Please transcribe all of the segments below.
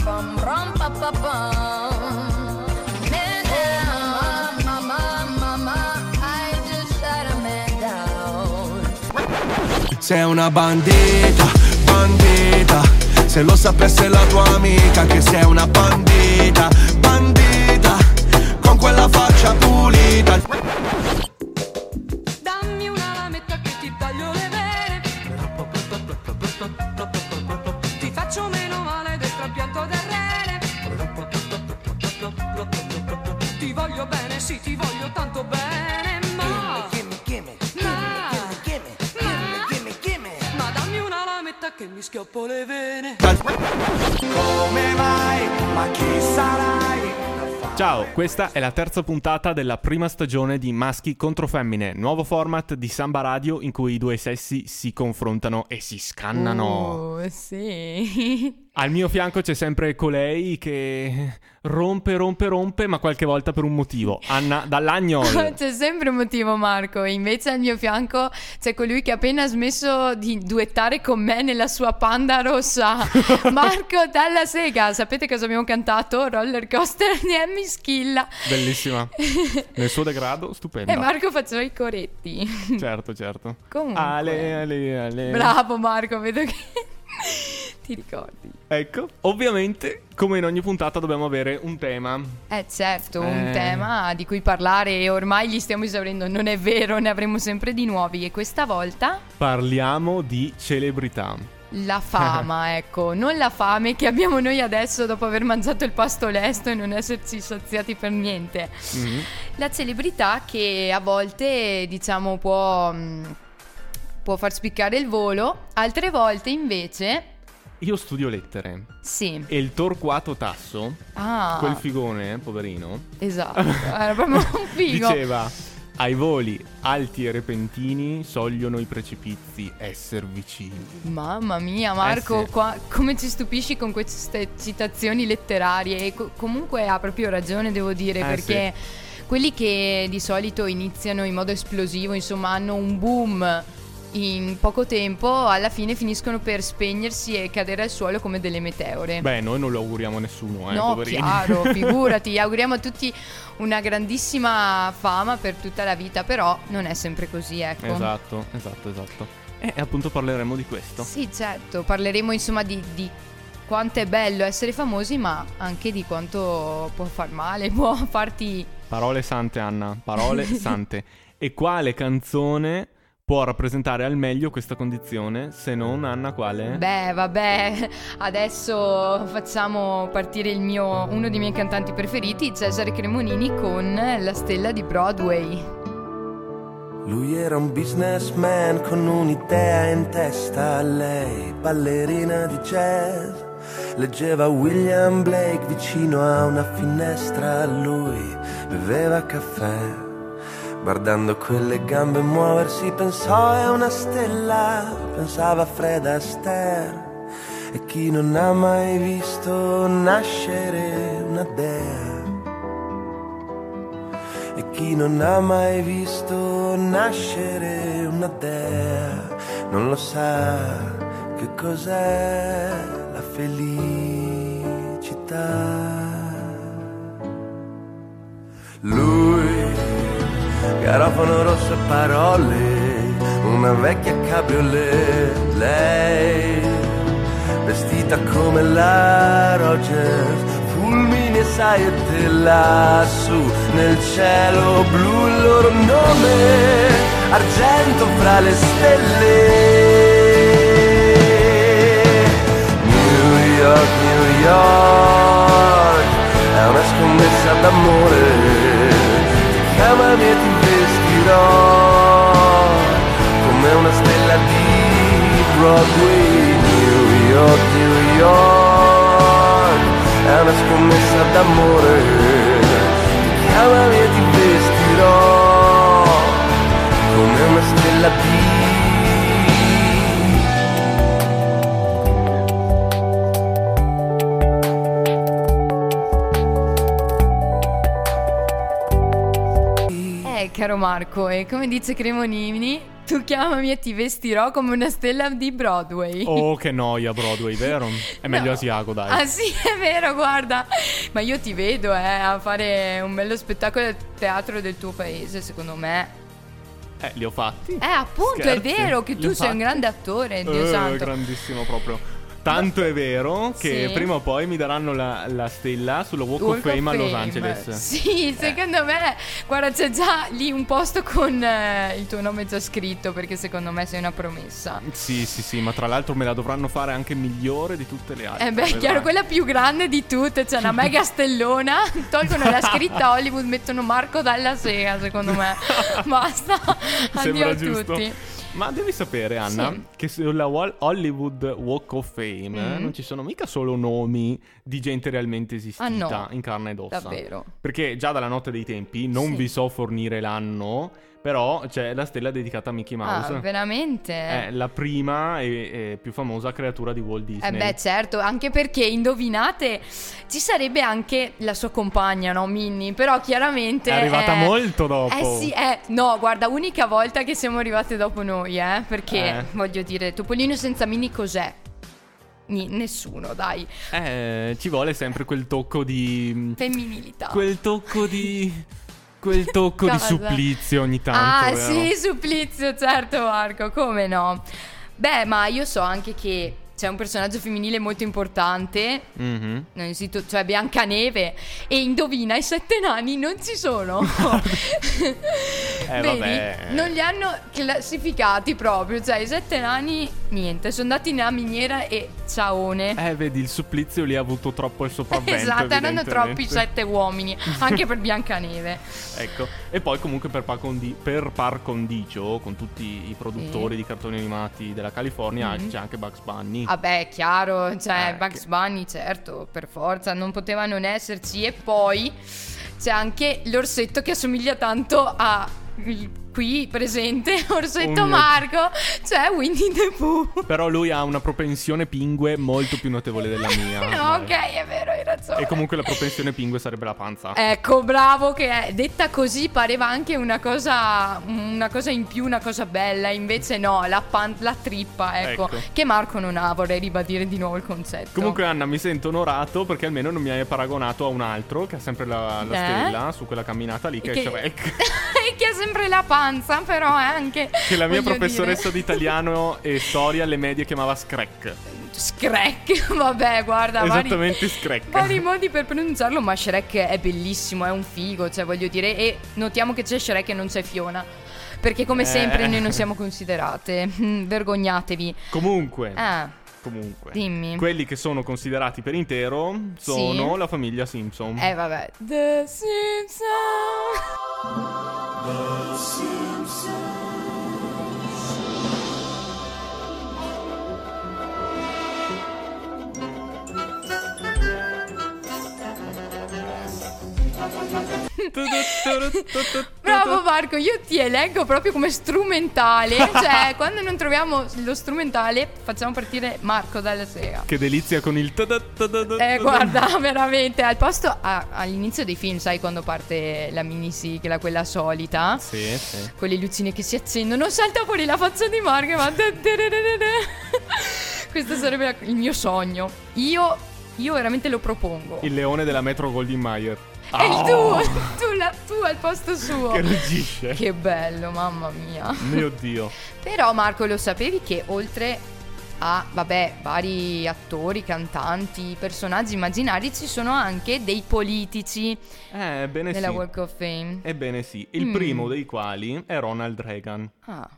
rum pa pa pa. Sei una bandita, bandita. Se lo sapesse la tua amica che sei una bandita, bandita. Con quella faccia pulita. Sì, ti voglio tanto bene, ma. Ma, ma dammi una lametta che mi schioppo le vene. Come mai? Ma chi sarai? Ciao, questa è la terza puntata della prima stagione di Maschi contro Femmine, nuovo format di Samba Radio in cui i due sessi si confrontano e si scannano. Oh, sì. Al mio fianco c'è sempre colei che rompe, rompe, rompe, ma qualche volta per un motivo. Anna Dall'Agnol. C'è sempre un motivo, Marco. Invece al mio fianco c'è colui che ha appena smesso di duettare con me nella sua panda rossa. Marco Dalla Sega. Sapete cosa abbiamo cantato? Roller coaster di Emmy Schilla. Bellissima. Nel suo degrado, stupenda. E Marco faceva i coretti. Certo, certo. Comunque. Ale, ale, ale. Bravo Marco, vedo che ti ricordi. Ecco, ovviamente, come in ogni puntata dobbiamo avere un tema. Eh certo, un Eh. tema di cui parlare e ormai li stiamo esaurendo. Non è vero, ne avremo sempre di nuovi e questa volta Parliamo di celebrità. La fama, ecco, non la fame che abbiamo noi adesso dopo aver mangiato il pasto lesto e non esserci saziati per niente. Mhm. La celebrità che a volte, diciamo, può, mh, può far spiccare il volo, altre volte invece, Io studio lettere sì. e il Torquato Tasso, Ah, quel figone, poverino, esatto, era proprio un figo. diceva ai voli alti e repentini sogliono i precipizi esser vicini. Mamma mia, Marco, Eh qua- come ci stupisci con queste citazioni letterarie? E co- comunque ha proprio ragione, devo dire, Eh, perché quelli che di solito iniziano in modo esplosivo, insomma, hanno un boom in poco tempo, alla fine finiscono per spegnersi e cadere al suolo come delle meteore. Beh, noi non lo auguriamo a nessuno, eh, no, poverini. chiaro, figurati, auguriamo a tutti una grandissima fama per tutta la vita, però non è sempre così, ecco. esatto, esatto, esatto. E appunto parleremo di questo. Sì, certo, parleremo insomma di, di quanto è bello essere famosi, ma anche di quanto può far male, può farti... Parole sante, Anna, parole sante. E quale canzone può rappresentare al meglio questa condizione, se non Anna quale? Beh, vabbè, adesso facciamo partire il mio, uno dei miei cantanti preferiti, Cesare Cremonini, con La stella di Broadway. Lui era un businessman con un'idea in testa, lei ballerina di jazz. Leggeva William Blake vicino a una finestra, lui beveva caffè. Guardando quelle gambe muoversi pensò è una stella, pensava Fred Astaire. E chi non ha mai visto nascere una dea? E chi non ha mai visto nascere una dea non lo sa che cos'è la felicità. Lui, garofano rosso parole, una vecchia cabriolet, lei, vestita come la Rogers, fulmini e saette lassù nel cielo blu il loro nome, argento fra le stelle. New York, New York, è una scommessa d'amore, chiamami e ti vestirò come una stella di Broadway, New York, New York, è una scommessa d'amore, chiamami e ti vestirò come una stella di caro Marco, e come dice Cremonini, tu chiamami e ti vestirò come una stella di Broadway. Oh, che noia Broadway, vero? È meglio No. Asiago, dai. Ah sì, è vero, guarda. Ma io ti vedo, eh, a fare un bello spettacolo del teatro del tuo paese, secondo me. Eh, li ho fatti. Eh, appunto, Scherzi? è vero che tu sei un grande attore, Dio Eh, santo. grandissimo proprio. Tanto è vero che Sì. prima o poi mi daranno la, la stella sullo Walk, Walk of Fame a Los Fame. Angeles. Sì, secondo me, guarda, c'è già lì un posto con eh, il tuo nome già scritto, perché secondo me sei una promessa. Sì, sì, sì, ma tra l'altro me la dovranno fare anche migliore di tutte le altre. Eh beh, chiaro, quella più grande di tutte, c'è una mega stellona, tolgono la scritta Hollywood, mettono Marco Dalla Sega, secondo me. Basta, addio Sembra a giusto. tutti. Ma devi sapere, Anna, Sì. che sulla Hollywood Walk of Fame Mm. non ci sono mica solo nomi di gente realmente esistita Ah, no. in carne ed ossa. Davvero. Perché già dalla notte dei tempi, non Sì. vi so fornire l'anno, però c'è la stella dedicata a Mickey Mouse. Ah, veramente? È la prima e, e più famosa creatura di Walt Eh Disney. beh, certo, anche perché indovinate, ci sarebbe anche la sua compagna, no, Minnie? Però chiaramente... È arrivata eh, molto dopo. Eh sì, eh, no, guarda, unica volta che siamo arrivate dopo noi, eh, perché, Eh. voglio dire, Topolino senza Minnie cos'è? Nessuno, dai. Eh, ci vuole sempre quel tocco di... Femminilità. Quel tocco di... Quel tocco di supplizio ogni tanto. ah, vero? sì, supplizio, certo, Marco, come no? Beh, ma io so anche che c'è un personaggio femminile molto importante Mhm. Non esito, cioè Biancaneve e indovina i sette nani non ci sono. Eh, Vedi? vabbè. Non li hanno classificati proprio, cioè i sette nani niente, sono andati nella miniera e ciaone. Eh, vedi, il supplizio lì ha avuto troppo il sopravvento. esatto, erano troppi sette uomini, anche per Biancaneve. Ecco, e poi comunque per par, condi- per par condicio, con tutti i produttori Sì. di cartoni animati della California, Mhm. c'è anche Bugs Bunny. Vabbè, chiaro, cioè Eh, Bugs Bunny, certo, per forza, non poteva non esserci. E poi c'è anche l'orsetto che assomiglia tanto a qui presente, Orsetto Oh Marco, cioè Winnie the Pooh. Però lui ha una propensione pingue molto più notevole della mia. No, ok, è vero, hai ragione. E comunque la propensione pingue sarebbe la panza. Ecco, bravo che è. Detta così pareva anche una cosa, una cosa in più, una cosa bella. Invece no, la, pan- la trippa, ecco, Ecco. Che Marco non ha, vorrei ribadire di nuovo il concetto. Comunque Anna mi sento onorato perché almeno non mi hai paragonato a un altro che ha sempre la, la Eh? stella su quella camminata lì che, Che- è Shrek. che ha sempre la panza, però è anche... Che la mia professoressa dire, di italiano e storia alle medie chiamava Screc. Shrek, vabbè, guarda, vari- Esattamente Screc. Vari modi per pronunciarlo, ma Shrek è bellissimo, è un figo, cioè voglio dire, e notiamo che c'è Shrek e non c'è Fiona. Perché come Eh. sempre noi non siamo considerate. Mm, Vergognatevi. Comunque, Ah, comunque. dimmi. Quelli che sono considerati per intero sono Sì. la famiglia Simpson. Eh vabbè. The Simpson. Bravo Marco, io ti eleggo proprio come strumentale. Cioè, quando non troviamo lo strumentale, facciamo partire Marco dalla sera. Che delizia con il. Eh, guarda, veramente al posto a- all'inizio dei film, sai quando parte la minisigla, quella solita, Sì, sì. con le lucine che si accendono, salta fuori la faccia di Marco e va. Questo sarebbe il mio sogno. Io, io veramente lo propongo. Il leone della Metro Goldwyn Mayer. E il Ah, tu, tu, la- tu al posto suo. Che reagisce. Che bello, mamma mia. Mio Dio. Però Marco, lo sapevi che oltre a, vabbè, vari attori, cantanti, personaggi immaginari, ci sono anche dei politici Eh, ebbene nella sì. Walk of Fame. Ebbene sì. Il Mm. primo dei quali è Ronald Reagan. Ah.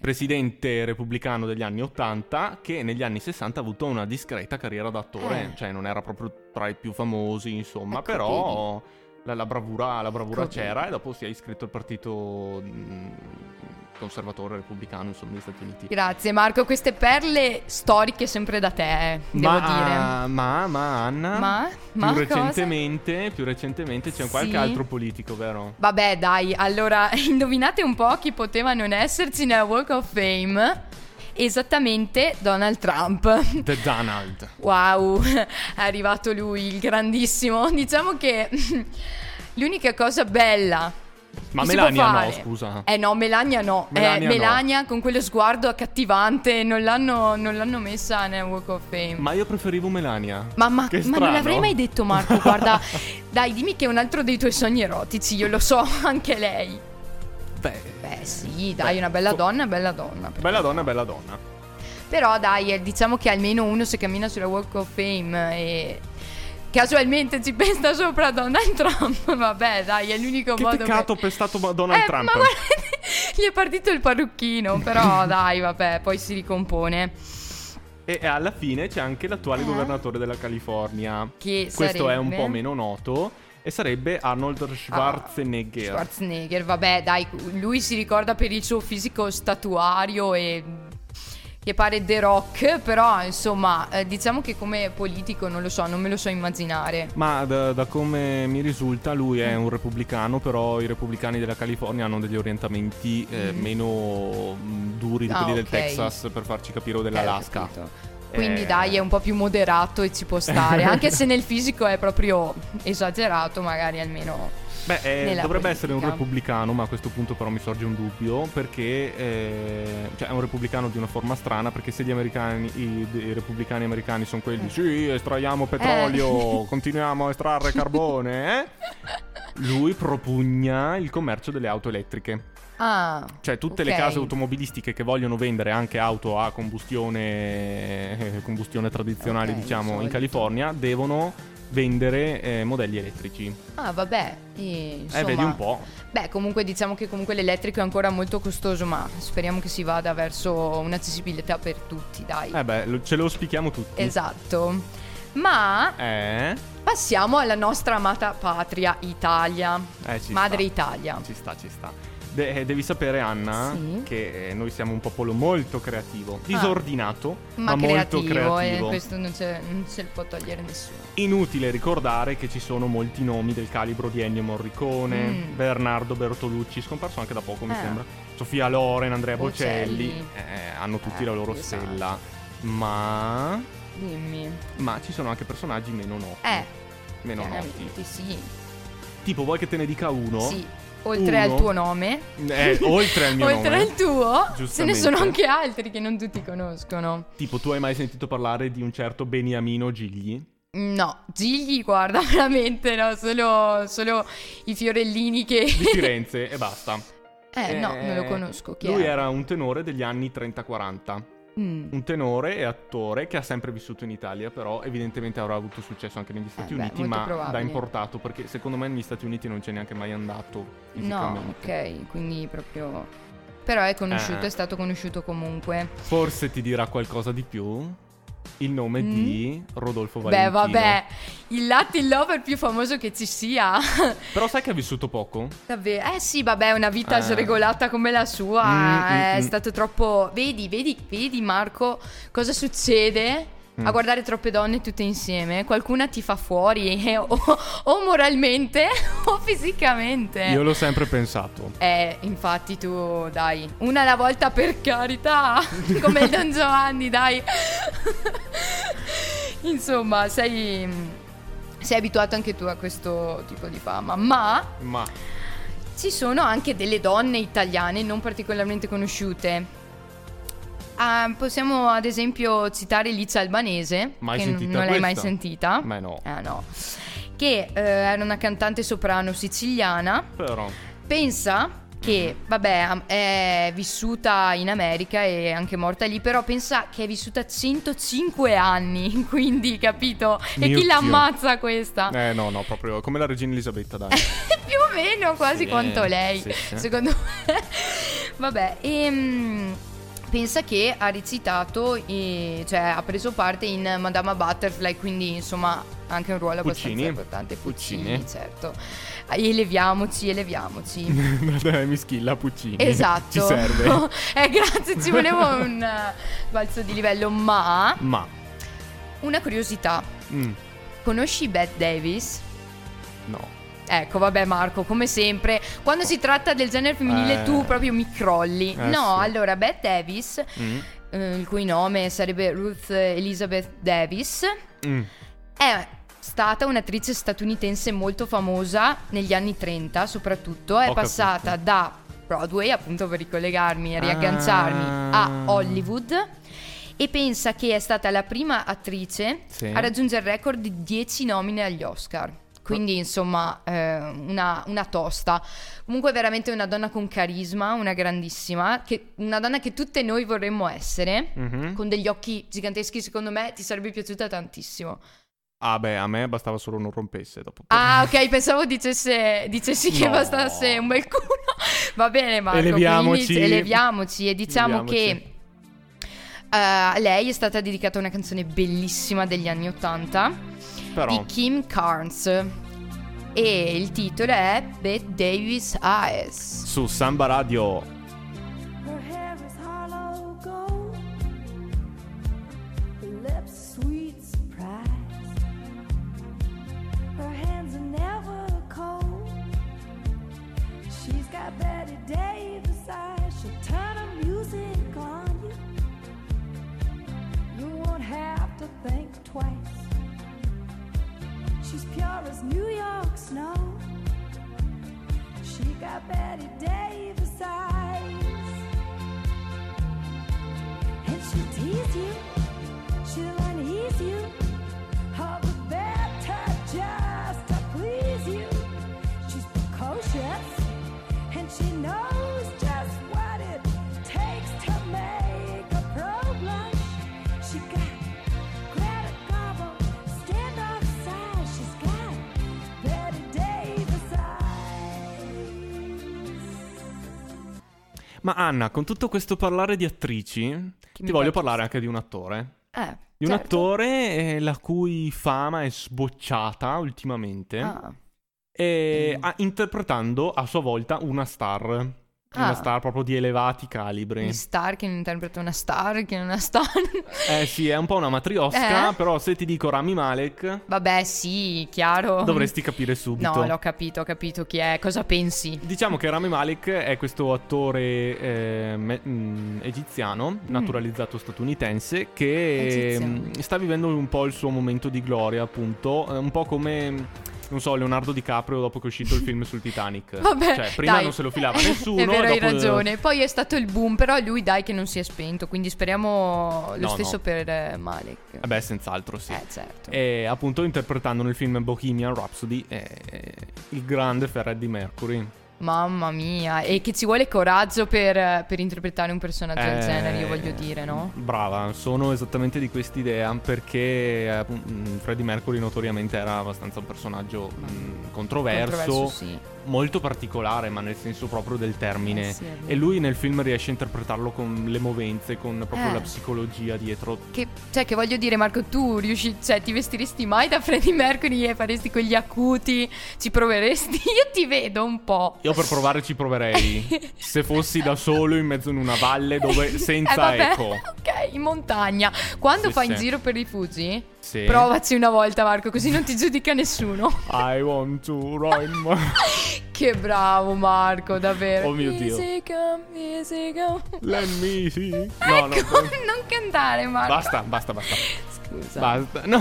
Presidente repubblicano degli anni 80 che negli anni 60 ha avuto una discreta carriera da attore, Eh. cioè non era proprio tra i più famosi, insomma, Ecco, però la, la bravura, la bravura c'era e dopo si è iscritto al partito conservatore repubblicano, insomma, negli Stati Uniti. Grazie Marco, queste perle storiche sempre da te, eh, devo ma, dire. ma, ma Anna, Ma? più Ma cosa? recentemente, più recentemente c'è qualche Sì. altro politico, vero? Vabbè, dai, allora indovinate un po' chi poteva non esserci nella Walk of Fame? Esattamente Donald Trump. The Donald. Wow, è arrivato lui, il grandissimo. Diciamo che l'unica cosa bella Ma Melania no, scusa. Eh no, Melania no. Melania eh, no. Melania con quello sguardo accattivante non l'hanno, non l'hanno messa nel Walk of Fame. Ma io preferivo Melania. Ma, ma- ma non l'avrei mai detto Marco, guarda, dai dimmi che è un altro dei tuoi sogni erotici, io lo so, anche lei. Beh, Beh sì, dai, una bella donna, bella donna. bella donna, bella donna. Però dai, eh, diciamo che almeno uno se cammina sulla Walk of Fame e casualmente ci pesta sopra Donald Trump, vabbè dai, è l'unico Che modo peccato per... pestato ma- Donald Eh, Trump. ma guarda, gli è partito il parrucchino, però dai, vabbè, poi si ricompone. E e alla fine c'è anche l'attuale Eh? governatore della California. Che Questo è un sarebbe? po' meno noto. E sarebbe Arnold Schwarzenegger. Schwarzenegger, vabbè, dai, lui si ricorda per il suo fisico statuario e che pare The Rock, però insomma, eh, diciamo che come politico non lo so, non me lo so immaginare. Ma da, da come mi risulta lui è un repubblicano, però i repubblicani della California hanno degli orientamenti eh, meno mm, duri di Ah, quelli ok. del Texas, per farci capire, o Eh, dell'Alaska. capito. Quindi Eh. dai, è un po' più moderato e ci può stare, anche se nel fisico è proprio esagerato, magari almeno. Beh, eh, dovrebbe essere un politica. repubblicano, ma a questo punto però mi sorge un dubbio, perché eh, cioè è un repubblicano di una forma strana, perché se gli americani, i, i repubblicani americani sono quelli, Eh. sì, estraiamo petrolio, continuiamo a estrarre carbone, eh? lui propugna il commercio delle auto elettriche. Ah, Cioè tutte le ok. case automobilistiche che vogliono vendere anche auto a combustione, eh, combustione tradizionale, Ok, diciamo, in. California, devono vendere eh, modelli elettrici. Ah, vabbè. e, insomma, eh, vedi un po'. Beh, comunque diciamo che comunque l'elettrico è ancora molto costoso, ma speriamo che si vada verso un'accessibilità per tutti, dai. Eh beh, lo- ce lo spichiamo tutti. Esatto. Ma Eh? passiamo alla nostra amata patria, Italia. Eh, Madre sta. Italia. Ci sta, ci sta. De- eh, devi sapere, Anna, Sì. che eh, noi siamo un popolo molto creativo, disordinato, ma, Ma, creativo, molto creativo. e questo non, non se lo può togliere nessuno. Inutile ricordare che ci sono molti nomi del calibro di Ennio Morricone, Mm. Bernardo Bertolucci, scomparso anche da poco mi Eh. sembra, Sofia Loren, Andrea Bocelli, Bocelli. eh, hanno tutti Eh, la loro esatto. stella, ma, Dimmi. ma ci sono anche personaggi meno noti. Eh, meno noti. sì. Tipo, vuoi che te ne dica uno? Sì. Oltre Uno. al tuo nome. Eh, oltre al mio Oltre nome. al tuo, ce ne sono anche altri che non tutti conoscono. Tipo, tu hai mai sentito parlare di un certo Beniamino Gigli? No, Gigli, guarda, veramente, no, solo, solo i fiorellini che... Di Firenze e basta. Eh, no, Eh, non lo conosco. Chi Lui è? era un tenore degli anni 30-40. Mm. Un tenore e attore che ha sempre vissuto in Italia, però evidentemente avrà avuto successo anche negli Stati Eh beh, Uniti, molto ma probabile. da importato, perché secondo me negli Stati Uniti non c'è neanche mai andato No, ok, quindi proprio... Però è conosciuto, Eh. è stato conosciuto comunque. Forse ti dirà qualcosa di più il nome Mm? di Rodolfo Beh, Valentino. vabbè, il Latin lover più famoso che ci sia. Però sai che ha vissuto poco? Davvero? Eh sì, vabbè, una vita Eh. sregolata come la sua. Mm, è mm, mm. stato troppo. Vedi, vedi, vedi, Marco, cosa succede? Mm. A guardare troppe donne tutte insieme, qualcuna ti fa fuori, eh, o, o moralmente o fisicamente. Io l'ho sempre pensato. Eh, infatti tu, dai, una alla volta per carità, come il Don Giovanni, dai. Insomma, sei, sei abituato anche tu a questo tipo di fama, ma Ma ci sono anche delle donne italiane non particolarmente conosciute. Ah, possiamo ad esempio citare Licia Albanese, Mai che sentita non l'hai mai questa? sentita. Beh, no. Ah no. Che eh, era una cantante soprano siciliana. però Pensa che, vabbè, è vissuta in America e anche morta lì, però pensa che è vissuta 105 anni, quindi capito? E Mio chi Dio. l'ammazza questa? Eh no, no, proprio come la regina Elisabetta, dai. Più o meno, quasi Sì, quanto lei, sì, sì. secondo me. Vabbè, e pensa che ha recitato, e- cioè ha preso parte in Madama Butterfly, quindi insomma anche un ruolo Puccini. abbastanza importante. Puccini, Puccini. certo. Eleviamoci, eleviamoci. Dai, mi schilla Puccini. Esatto. Ci serve. eh, grazie, ci voleva un eh, balzo di livello, ma Ma. una curiosità. mm, Conosci Bette Davis? no. Ecco, vabbè Marco, come sempre, quando si tratta del genere femminile Eh. tu proprio mi crolli. Eh, no, sì. allora Bette Davis, Mm, eh, il cui nome sarebbe Ruth Elizabeth Davis, mm. è stata un'attrice statunitense molto famosa negli anni 30 soprattutto, è Ho passata capito. da Broadway, appunto per ricollegarmi e riagganciarmi, Ah. a Hollywood e pensa che è stata la prima attrice Sì. a raggiungere il record di 10 nomine agli Oscar. Quindi, insomma, eh, una, una tosta. Comunque, veramente una donna con carisma, una grandissima. Che, una donna che tutte noi vorremmo essere. Mhm. Con degli occhi giganteschi, secondo me ti sarebbe piaciuta tantissimo. Ah, beh, a me bastava solo non rompesse dopo. Ah, ok, pensavo dicesse, dicessi che No. bastasse un bel culo. Va bene, Marco. Eleviamoci. quindi eleviamoci e diciamo Eleviamoci. che eh, a lei è stata dedicata una canzone bellissima degli anni Ottanta Però, di Kim Carnes. E il titolo è Bette Davis Eyes. su Samba Radio Ma Anna, con tutto questo parlare di attrici, ti mi voglio parlare anche di un attore. Eh, Di un certo. attore eh, la cui fama è sbocciata ultimamente, Ah. e, ah, interpretando a sua volta una star. Una Ah. star proprio di elevati calibri. Quindi Star che interpreta una star, che è una star. Eh sì, è un po' una matriosca, Eh? però se ti dico Rami Malek, Vabbè, sì, chiaro. dovresti capire subito. No, l'ho capito, ho capito chi è. Cosa pensi? Diciamo che Rami Malek è questo attore eh, me- mm, egiziano, naturalizzato statunitense, che Egiziano. mm, sta vivendo un po' il suo momento di gloria, appunto, eh, un po' come... Non so, Leonardo DiCaprio dopo che è uscito il film sul Titanic. Vabbè, Cioè, prima dai. non se lo filava nessuno. È vero, hai ragione. Poi è stato il boom, però lui dai che non si è spento, quindi speriamo lo No, stesso no. per eh, Malek. Eh beh, senz'altro sì. Eh, certo. E appunto interpretando nel film Bohemian Rhapsody eh, il grande Freddie Mercury. Mamma mia, e che ci vuole coraggio per, per interpretare un personaggio del Eh, genere, io voglio dire, no? Brava, sono esattamente di quest'idea perché eh, mm, Freddie Mercury notoriamente era abbastanza un personaggio mm, controverso, Controverso, sì. molto particolare, ma nel senso proprio del termine. Eh sì, e lui nel film riesce a interpretarlo con le movenze, con proprio Eh. la psicologia dietro. Che, cioè, che voglio dire, Marco, tu riusci, cioè, ti vestiresti mai da Freddie Mercury e faresti quegli acuti? Ci proveresti? Io ti vedo un po'. Io per provare ci proverei. se fossi da solo in mezzo in una valle dove Eh, senza vabbè, eco. Ok, in montagna. Quando Sì, fai in sì. giro per rifugi, Sì. provaci una volta, Marco, così non ti giudica nessuno. I want to my... che bravo, Marco, davvero. Oh mio Dio. Easy come, easy come. Let me see. No, no. Ecco, non cantare, Marco. Basta, basta, basta. Scusa. Basta. No.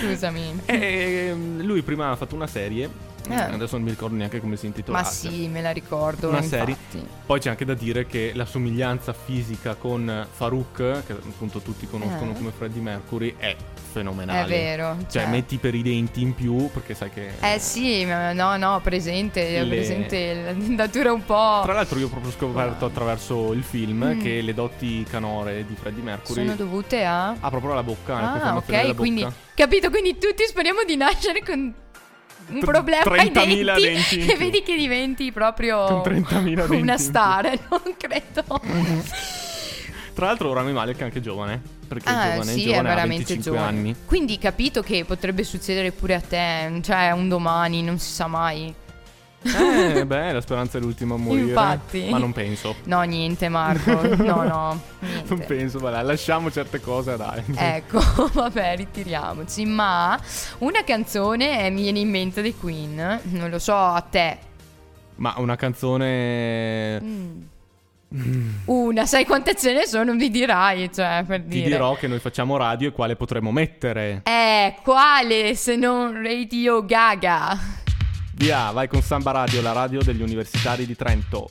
Scusami. E lui prima ha fatto una serie. Eh. Adesso non mi ricordo neanche come si Ma intitolasse. sì, me la ricordo. Una infatti. serie. Poi c'è anche da dire che la somiglianza fisica con Farouk, che appunto tutti conoscono Eh. come Freddie Mercury, è fenomenale. È vero. Cioè, metti per i denti in più, perché sai che. Eh sì, ma no, no, presente, Le- presente la dentatura un po'. Tra l'altro, io ho proprio scoperto attraverso il film Mm. che le doti canore di Freddie Mercury Sono dovute a. ha proprio la bocca, Ah, ok, quindi bocca. capito, quindi tutti speriamo di nascere con un problema ai 30.000 denti, denti e vedi che diventi proprio Con 30.000 denti una star, non credo. Tra l'altro, Rami Malek è anche giovane. Perché è Ah, giovane, sì, giovane, è veramente 25 giovane. anni. Quindi capito che potrebbe succedere pure a te, cioè un domani, non si sa mai. Eh, beh, la speranza è l'ultima a morire. Infatti. Ma non penso. No, niente Marco, no, no, niente. Non penso, va là, lasciamo certe cose, dai. Ecco, vabbè, ritiriamoci. Ma una canzone mi viene in mente dei Queen. Non lo so a te. Ma una canzone. Mm. Una, sai quante ce ne sono? Mi dirai, cioè, per Ti dire. dirò che noi facciamo radio e quale potremmo mettere. Eh, quale se non Radio Gaga? Via, vai con Samba Radio, la radio degli universitari di Trento.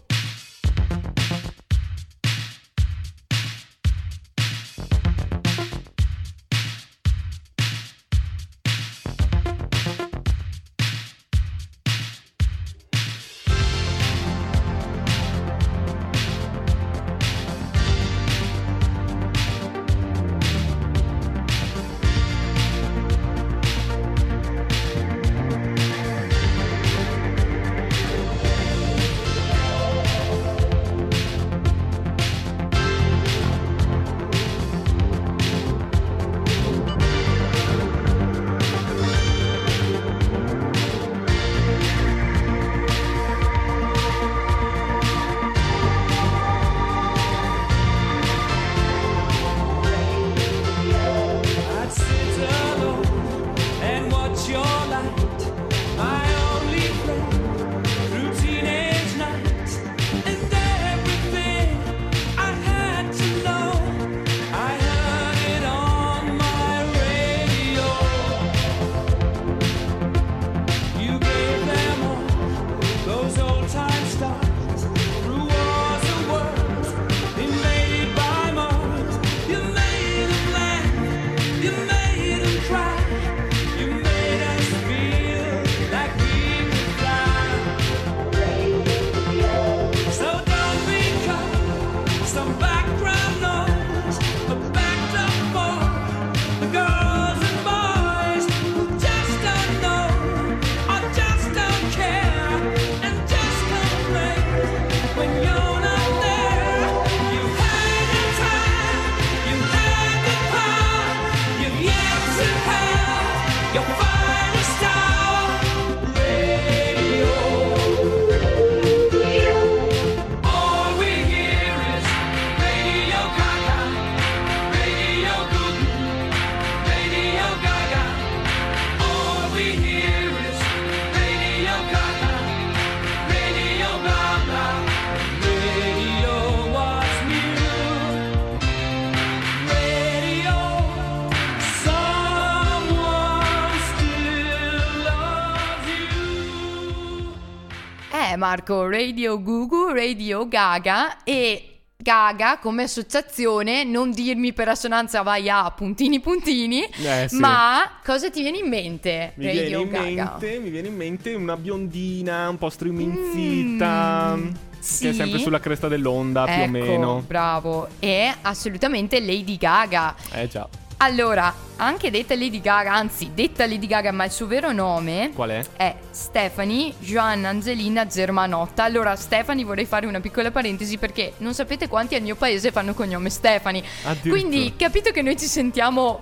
Marco, Radio Gugu, Radio Gaga e Gaga come associazione, non dirmi per assonanza vai a puntini puntini, Eh, sì. ma cosa ti viene in mente? Mi Radio viene, in Gaga. mente, mi viene in mente una biondina un po' striminzita. Mm, Che è sì. sempre sulla cresta dell'onda, più o Ecco, meno. bravo. È assolutamente Lady Gaga. Eh già. Allora, anche detta Lady Gaga, anzi, detta Lady Gaga, ma il suo vero nome Qual è? è Stephanie Joanna Angelina Germanotta. Allora, Stephanie, vorrei fare una piccola parentesi perché non sapete quanti al mio paese fanno cognome Stephanie. Quindi, capito che noi ci sentiamo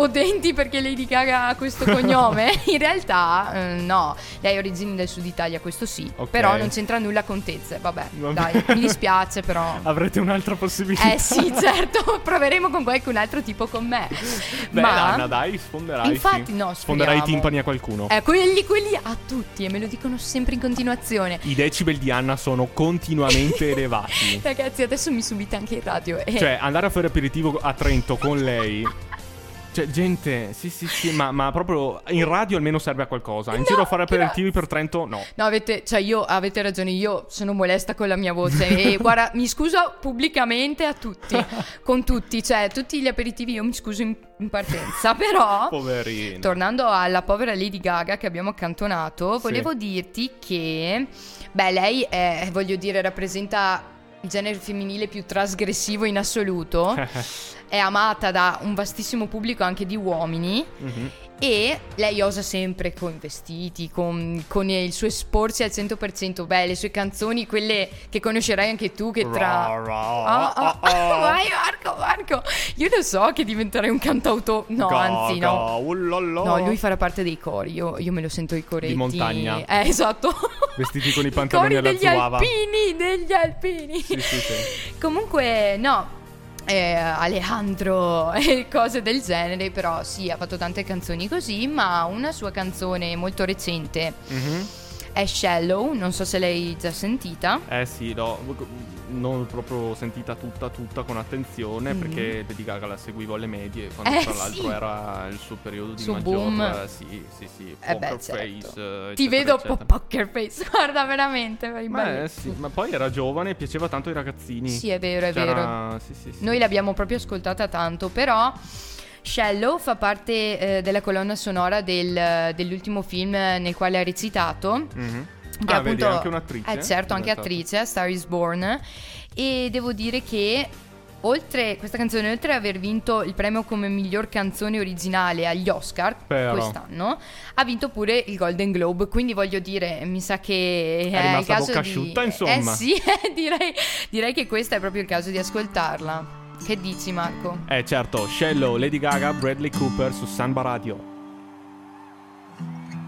potenti perché Lady Gaga ha questo cognome? In realtà, eh, no. Lei ha origini del sud Italia, questo sì. Ok. Però non c'entra nulla con Tezze. Vabbè, Vabbè. dai, mi dispiace però. Avrete un'altra possibilità. Eh sì, certo, proveremo con qualcun altro tipo con me. Beh, Ma Anna, dai, sfonderai. Infatti, no, Sfonderai i timpani a qualcuno. Eh, quelli, quelli a tutti e me lo dicono sempre in continuazione. I decibel di Anna sono continuamente elevati. Ragazzi, adesso mi subite anche in radio. E... Cioè, andare a fare aperitivo a Trento con lei. Cioè, gente, sì, sì, sì, ma, ma proprio in radio almeno serve a qualcosa. In No, giro a fare aperitivi per Trento, no. No, avete, cioè io, avete ragione, io sono molesta con la mia voce e guarda, mi scuso pubblicamente a tutti, con tutti, cioè tutti gli aperitivi io mi scuso in, in partenza, però... Poverino. Tornando alla povera Lady Gaga che abbiamo accantonato, volevo dirti che, beh, lei è, voglio dire, rappresenta il genere femminile più trasgressivo in assoluto. è amata da un vastissimo pubblico anche di uomini. Mhm. E lei osa sempre con vestiti, con, con il suo esporsi al 100%. Beh, le sue canzoni, quelle che conoscerai anche tu, che tra... Ra, ah, ah, ah. Vai Marco, Marco! Io lo so che diventerai un cantautore. No, anzi, no. Gaga, ullala. No, lui farà parte dei cori. Io, io me lo sento i coretti. Di montagna. Eh, esatto. Vestiti con i I pantaloni cori alla degli zuava. alpini, degli alpini. Sì, sì, sì. Comunque, no. Eh, Alejandro e cose del genere, però sì, ha fatto tante canzoni così, ma una sua canzone molto recente Mhm. È Shallow, non so se l'hai già sentita. Eh sì, l'ho non proprio sentita tutta tutta con attenzione perché Lady Gaga la seguivo alle medie quando Mm. Eh, tra l'altro sì. era il suo periodo di Suo maggior boom. sì, sì, sì, Eh beh, certo. face, eh, Ti eccetera, vedo eccetera. po- poker face, guarda veramente. Ma, eh, sì, ma poi era giovane e piaceva tanto ai ragazzini. Sì, è vero, è C'era- vero. Sì, sì. Noi l'abbiamo proprio ascoltata tanto, però Shallow fa parte eh, della colonna sonora del- dell'ultimo film nel quale ha recitato. Mhm. Che Ah, vedi, anche un'attrice? Eh certo, anche attrice, Star is Born. E devo dire che oltre questa canzone, oltre ad aver vinto il premio come miglior canzone originale agli Oscar Però. quest'anno, ha vinto pure il Golden Globe. Quindi voglio dire, mi sa che è, il rimasta a caso bocca di... asciutta, Eh insomma. sì, direi, direi che questo è proprio il caso di ascoltarla. Che dici Marco? Eh certo, Shallow, Lady Gaga, Bradley Cooper su Samba Radio.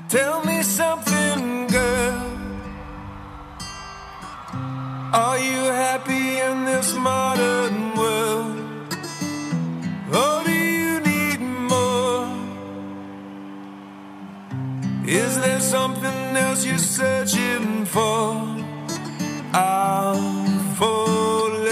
Tell me something, girl. Are you happy in this modern world? Or do you need more? Is there something else you're searching for? I'm falling.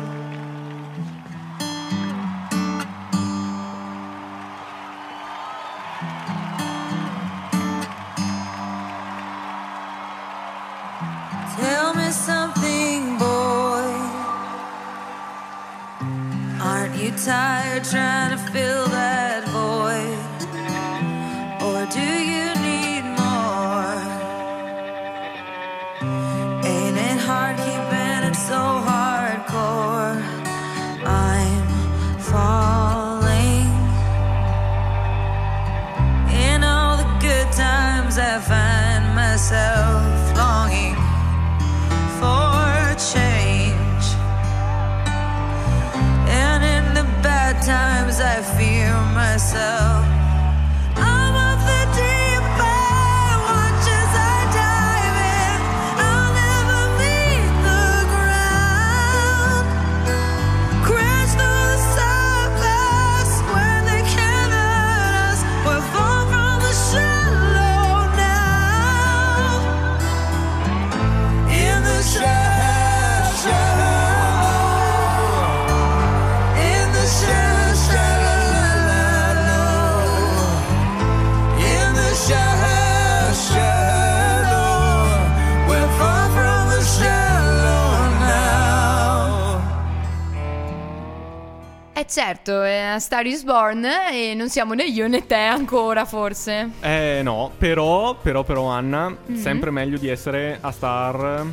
Tired trying to fill that void? Or do you need more? Ain't it hard keeping it so hardcore? Certo, è a Star is Born e non siamo né io né te ancora forse. Eh no, però, però, però Anna, Mm-hmm. sempre meglio di essere a Star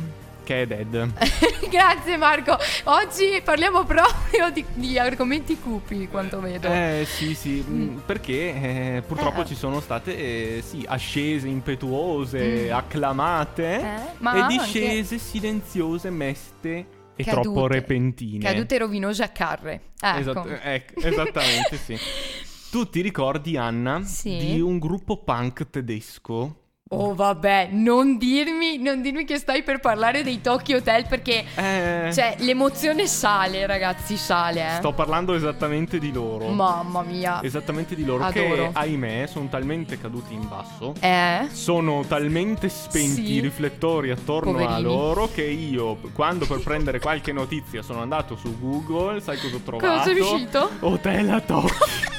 che è Dead. Grazie Marco, oggi parliamo proprio di, di argomenti cupi quanto vedo. Eh sì sì, mm, perché eh, purtroppo Eh. ci sono state eh, sì, ascese impetuose, acclamate Mm. Eh, ma e anche- discese silenziose, meste e Cadute. troppo repentine. Cadute rovinose a carre. Ecco. Esat- ecco, esattamente sì. Tu ti ricordi Anna Sì. di un gruppo punk tedesco? Oh vabbè, non dirmi, non dirmi che stai per parlare dei Tokyo Hotel perché... Eh, Cioè, l'emozione sale, ragazzi, sale, eh. sto parlando esattamente di loro. Mamma mia. Esattamente di loro che, Adoro. ahimè, sono talmente caduti in basso. Eh? Sono talmente spenti Sì. i riflettori attorno a Poverini. loro che io, quando per prendere qualche notizia sono andato su Google, sai cosa ho trovato? Cosa sei riuscito? Hotel a Tokyo.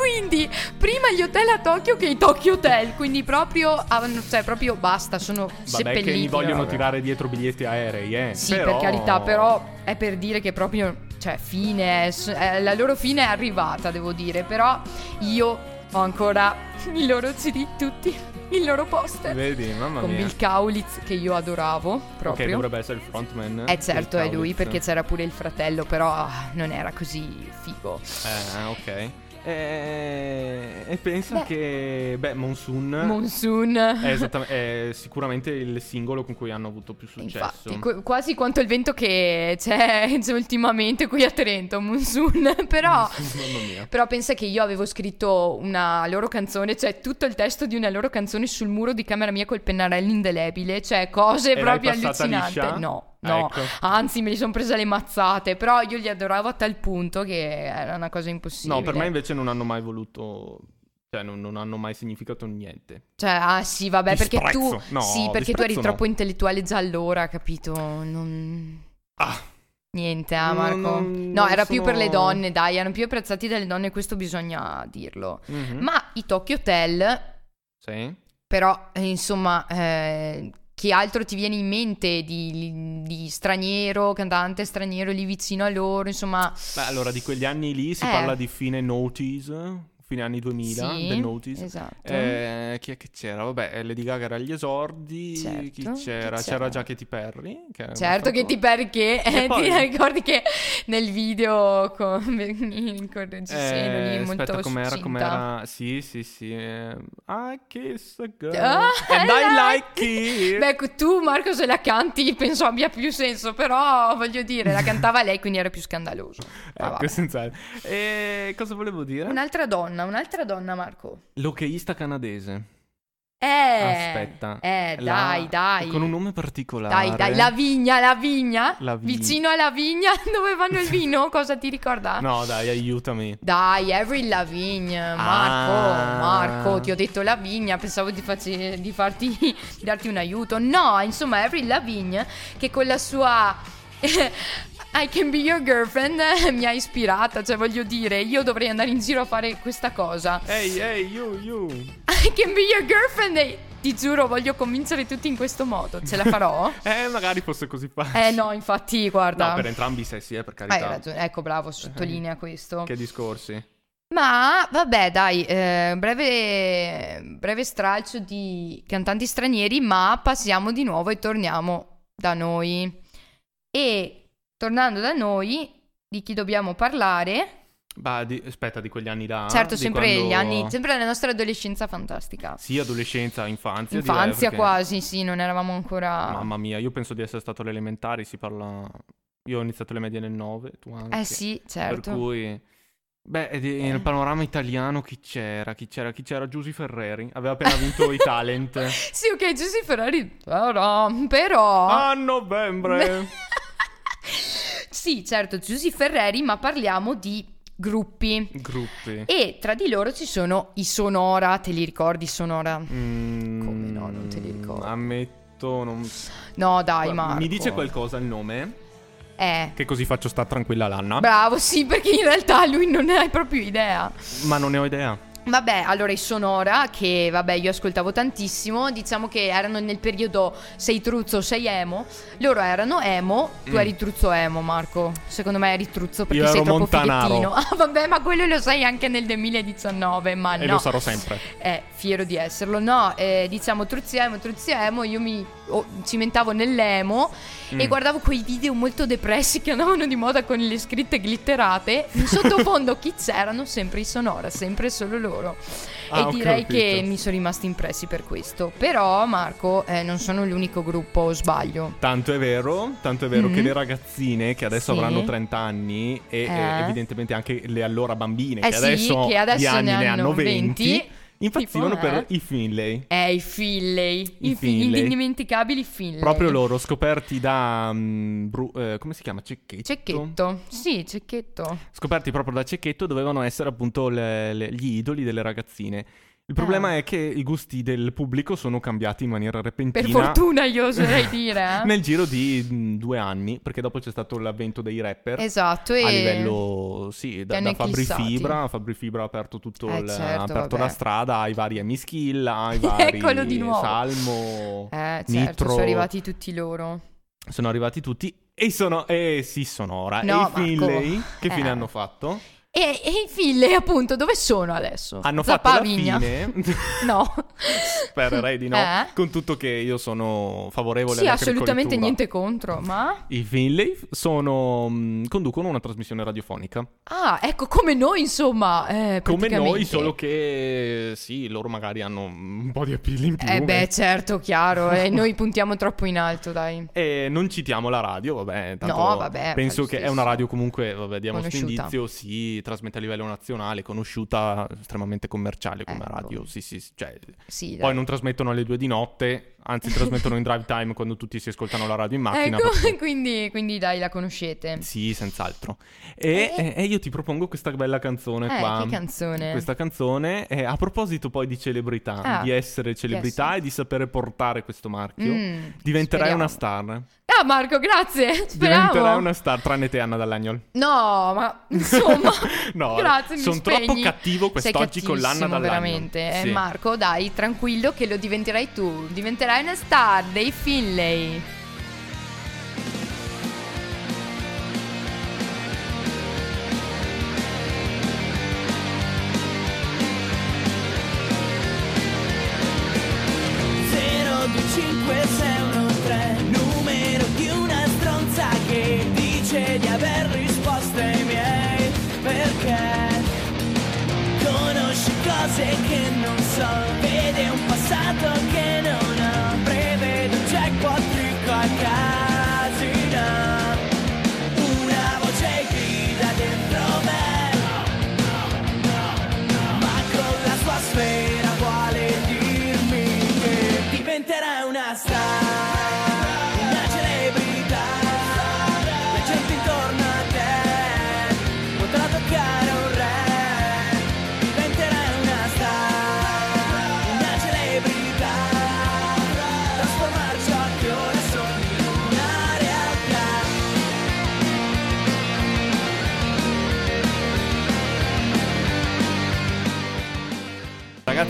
Quindi, prima gli hotel a Tokyo che i Tokyo Hotel. Quindi proprio, cioè proprio basta, sono Vabbè seppelliti. che mi vogliono Vabbè. tirare dietro biglietti aerei, eh. Sì, Però- per carità, però è per dire che proprio, cioè, fine, è- è- la loro fine è arrivata, devo dire. Però io ho ancora i loro CD tutti, il loro poster. Vedi, mamma Con mia. Bill Kaulitz che io adoravo Ok, proprio. dovrebbe essere il frontman. Eh certo è lui perché c'era pure il fratello, però non era così figo. Eh, ok. E, e pensa Beh. che, beh, Monsoon Monsoon. è, è sicuramente il singolo con cui hanno avuto più successo. Infatti, qu- quasi quanto il vento che c'è, c'è ultimamente qui a Trento, Monsoon. Però, però pensa che io avevo scritto una loro canzone, cioè tutto il testo di una loro canzone sul muro di camera mia col pennarello indelebile, cioè cose E proprio allucinanti. liscia? No, no, Ecco. anzi me li sono prese le mazzate, però io li adoravo a tal punto che era una cosa impossibile. No, per me invece non hanno mai voluto. Cioè, non, non hanno mai significato niente. Cioè, ah sì, vabbè, perché tu... No, sì, perché tu eri no. troppo intellettuale già allora, capito? Non... Ah, Niente, ah, Marco. non- no, era più per le sono- donne, dai, erano più apprezzati dalle donne, questo bisogna dirlo. mhm. Ma i Tokyo Hotel, Sì. però, eh, insomma, eh, che altro ti viene in mente di, di straniero, cantante straniero lì vicino a loro, insomma... Beh, allora di quegli anni lì si Eh. parla di fine Notice, fine anni 2000, sì, del Notice. Esatto. Eh, chi è che c'era? Vabbè, Lady Gaga era agli esordi. Certo, Chi chi c'era? c'era? C'era già Katy Perry. Che Certo che molto- ti perché E eh, poi- ti ricordi che nel video con correggiseno lì Eh, molto aspetta, com'era, com'era? Sì, sì, sì. eh, I kiss a girl. Ah, and I I like it. Beh, ecco, tu Marco se la canti penso abbia più senso, però voglio dire, la cantava lei, quindi era più scandaloso. Ecco, senz'altro. E cosa volevo dire? Un'altra donna, un'altra donna Marco. L'hockeyista canadese. Eh, Aspetta. Eh, La- dai, dai. Con un nome particolare. Dai, dai, la vigna, la vigna. La vigna. Vicino alla vigna dove fanno il vino, cosa ti ricorda? No, dai, aiutami. Dai, Avril Lavigne, Marco, Ah. Marco, ti ho detto la vigna, pensavo di, face- di farti, di darti un aiuto. No, insomma, Avril Lavigne che con la sua I can be your girlfriend eh, mi ha ispirata, cioè voglio dire, io dovrei andare in giro a fare questa cosa. Ehi, ehi, you, you. I can be your girlfriend e ti giuro, voglio convincere tutti in questo modo. Ce la farò? Eh, magari fosse così facile. eh no, infatti, guarda. No, per entrambi i sessi, eh, per carità. Hai ragione, ecco, bravo, sottolinea questo. Che discorsi. Ma vabbè, dai, eh, breve, breve stralcio di cantanti stranieri, ma passiamo di nuovo e torniamo da noi. E tornando da noi, di chi dobbiamo parlare? Bah, di- aspetta, di quegli anni là. certo, sempre quando- gli anni, sempre la nostra adolescenza fantastica. Sì, adolescenza, infanzia. Infanzia direi, quasi, sì, non eravamo ancora... Mamma mia, io penso di essere stato alle elementari, si parla... Io ho iniziato le medie nel 9, tu anche. Eh sì, certo. Per cui... Beh, ed- Eh. nel panorama italiano chi c'era? Chi c'era? Chi c'era? Giusy Ferreri. Aveva appena vinto i talent. Sì, ok, Giusy Ferrari, però... però... A novembre. Sì, certo, Giusy Ferreri, ma parliamo di gruppi. Gruppi. E tra di loro ci sono i Sonora, te li ricordi Sonora? Mm, Come no, non te li ricordi? Ammetto, non... No, dai, Marco. Mi dice qualcosa il nome? Eh. Che così faccio sta tranquilla l'Anna. Bravo, sì, perché in realtà lui non ne ha proprio idea. Ma non ne ho idea. Vabbè, allora i Sonora, che vabbè io ascoltavo tantissimo, diciamo che erano nel periodo sei truzzo o sei emo. Loro erano emo, tu Mm. eri truzzo emo, Marco. Secondo me eri truzzo perché Io sei troppo Montanaro. fighettino. Ah, vabbè, ma quello lo sai anche nel 2019, ma E no. lo sarò sempre. Eh, fiero di esserlo. No, eh, diciamo truzziemo, truzziemo, io mi oh, cimentavo nell'emo e Mm. guardavo quei video molto depressi che andavano di moda con le scritte glitterate. In sottofondo chi c'erano? Sempre i Sonora, sempre e solo loro. Ah, e direi capito. che mi sono rimasti impressi per questo. Però, Marco, eh, non sono l'unico gruppo, sbaglio. Tanto è vero, tanto è vero Mhm. che le ragazzine che adesso Sì. avranno 30 anni e Eh. eh, evidentemente anche le allora bambine Eh che sì, adesso, che adesso ne ne hanno hanno 20, 20, impazzivano tipo, per eh. i Finlay. Eh, i Finlay. I I, fi- Finlay. indimenticabili Finlay. Proprio loro, scoperti da... mm, Bru- eh, come si chiama? Cecchetto? Cecchetto. Sì, cecchetto. Scoperti proprio da Cecchetto dovevano essere appunto le- le- gli idoli delle ragazzine. Il problema Ah. è che i gusti del pubblico sono cambiati in maniera repentina. Per fortuna io oserei dire. eh. Nel giro di mm, due anni, perché dopo c'è stato l'avvento dei rapper. Esatto, e... A livello, sì, da, da Fabri. Fibra. Fabri Fibra ha aperto tutto Eh, il- certo, ha aperto la strada ai vari Emiskill, ai vari Eccolo di nuovo. Salmo, Eh, certo, Nitro. sono arrivati tutti loro. Sono arrivati tutti. E sono. Eh sì, Sonora. No, e i. Finlay, che fine Eh. hanno fatto? E, e i figli, appunto, dove sono adesso? Hanno Zappa fatto la fine. No. Spererei di no. Eh? Con tutto che io sono favorevole Sì, assolutamente niente contro, ma... I Finlay sono, mh, conducono una trasmissione radiofonica. Ah, ecco, come noi, insomma. eh, Come noi, solo che sì, loro magari hanno un po' di appeal in più. Eh beh, certo, chiaro. E noi puntiamo troppo in alto, dai. E non citiamo la radio, vabbè. Tanto No, vabbè, Penso che è una radio comunque, vabbè, diamo questo indizio, sì, trasmette a livello nazionale, conosciuta, estremamente commerciale come Ecco. radio. Sì, sì, cioè, Sì, poi non trasmettono alle due di notte, anzi trasmettono in drive time quando tutti si ascoltano la radio in macchina. Ecco, perché- quindi, quindi dai, la conoscete. Sì, senz'altro. E, Eh. e io ti propongo questa bella canzone Eh, qua. che canzone? Questa canzone, eh, a proposito poi di celebrità, Ah, di essere celebrità yes. e di sapere portare questo marchio, Mm, diventerai speriamo. una star. Ah, Marco, grazie. Speriamo. Diventerai una star, tranne te Anna Dall'Agnol. No, ma insomma. No, grazie, mi son troppo cattivo quest'oggi con l'Anna Dall'Agnol. veramente. Eh, Sì. Marco, dai, tranquillo che lo diventerai tu. Diventerai una star dei Finlay.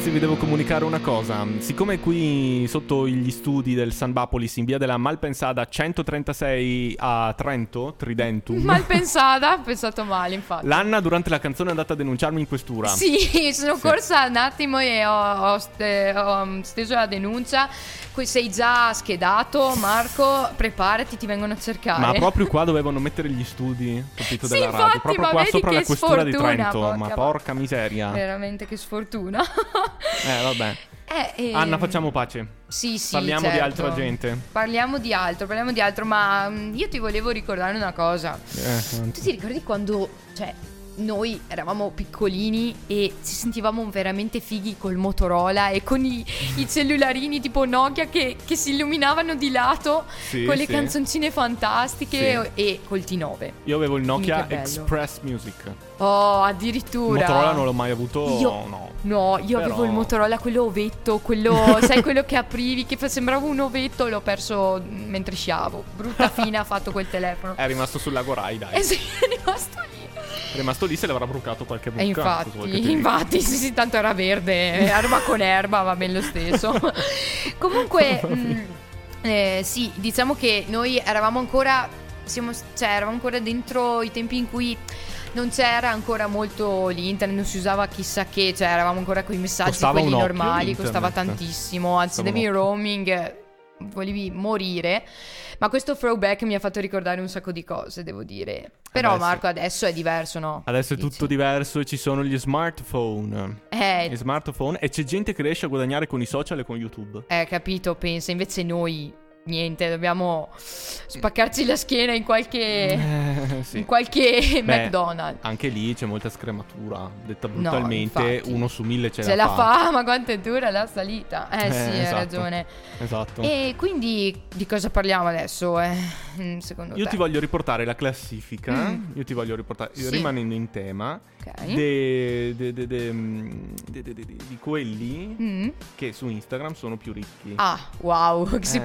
Ragazzi, vi devo comunicare una cosa. Siccome qui sotto gli studi del San Bapolis, in via della Malpensada 136 a Trento, Tridentum, Mal pensata, ho pensato male, infatti. l'Anna durante la canzone è andata a denunciarmi in questura. Sì, sono corsa un attimo e ho, ho ste- ho, mm, steso la denuncia. Qui sei già schedato, Marco, preparati, ti vengono a cercare. Ma proprio qua dovevano mettere gli studi, capito, Sì, della radio. infatti, Proprio ma qua sopra la questura di sfortuna, Trento. porca ma porca miseria. Veramente che sfortuna. Eh, vabbè. Eh, eh, Anna, facciamo pace. Sì, sì, Parliamo di certo. altra gente. Parliamo di altro, parliamo di altro, ma mm, io ti volevo ricordare una cosa. Eh, Tu ti ricordi quando, cioè, noi eravamo piccolini e ci sentivamo veramente fighi col Motorola e con i, i cellularini tipo Nokia che, che si illuminavano di lato Sì, con le sì. canzoncine fantastiche Sì. e col T9. Io avevo il Nokia. Express Music. Oh, addirittura. Motorola non l'ho mai avuto. Io- No. No, io Però- avevo il Motorola, quello ovetto, quello, sai, quello che aprivi, che sembrava un ovetto, l'ho perso mentre sciavo. Brutta fine ha fatto quel telefono. È rimasto sul lago Rai, dai. E sei rimasto lì. Rimasto lì se l'avrà brucato qualche E vuoi che ti infatti, infatti, sì, sì, tanto era verde, erba con erba, va bene lo stesso. Comunque, mh, eh, sì, diciamo che noi eravamo ancora, siamo, cioè, eravamo ancora dentro i tempi in cui non c'era ancora molto l'internet, non si usava chissà che, cioè eravamo ancora con i messaggi Costava quelli normali, costava tantissimo, anzi devi roaming, eh, volevi morire. Ma questo throwback mi ha fatto ricordare un sacco di cose, devo dire. Però beh, sì. Marco adesso è diverso, no? Adesso è Dici? tutto diverso e ci sono gli smartphone. Eh, Gli smartphone e c'è gente che riesce a guadagnare con i social e con YouTube. Eh, capito, pensa. Invece noi, niente, dobbiamo spaccarci la schiena in qualche... Eh, sì. In qualche Beh, McDonald's. Anche lì c'è molta scrematura. Detta No, brutalmente, infatti. uno su mille ce, Ce la fa, ma quanto è dura la salita. Eh, Eh, sì, hai esatto. ragione. Esatto. E quindi di cosa parliamo adesso? Eh, mm, secondo Io te? ti voglio riportare la classifica. Mm. Io ti voglio riportare, Sì. rimanendo in tema, mm, di quelli Mm. che su Instagram sono più ricchi. Ah, wow, si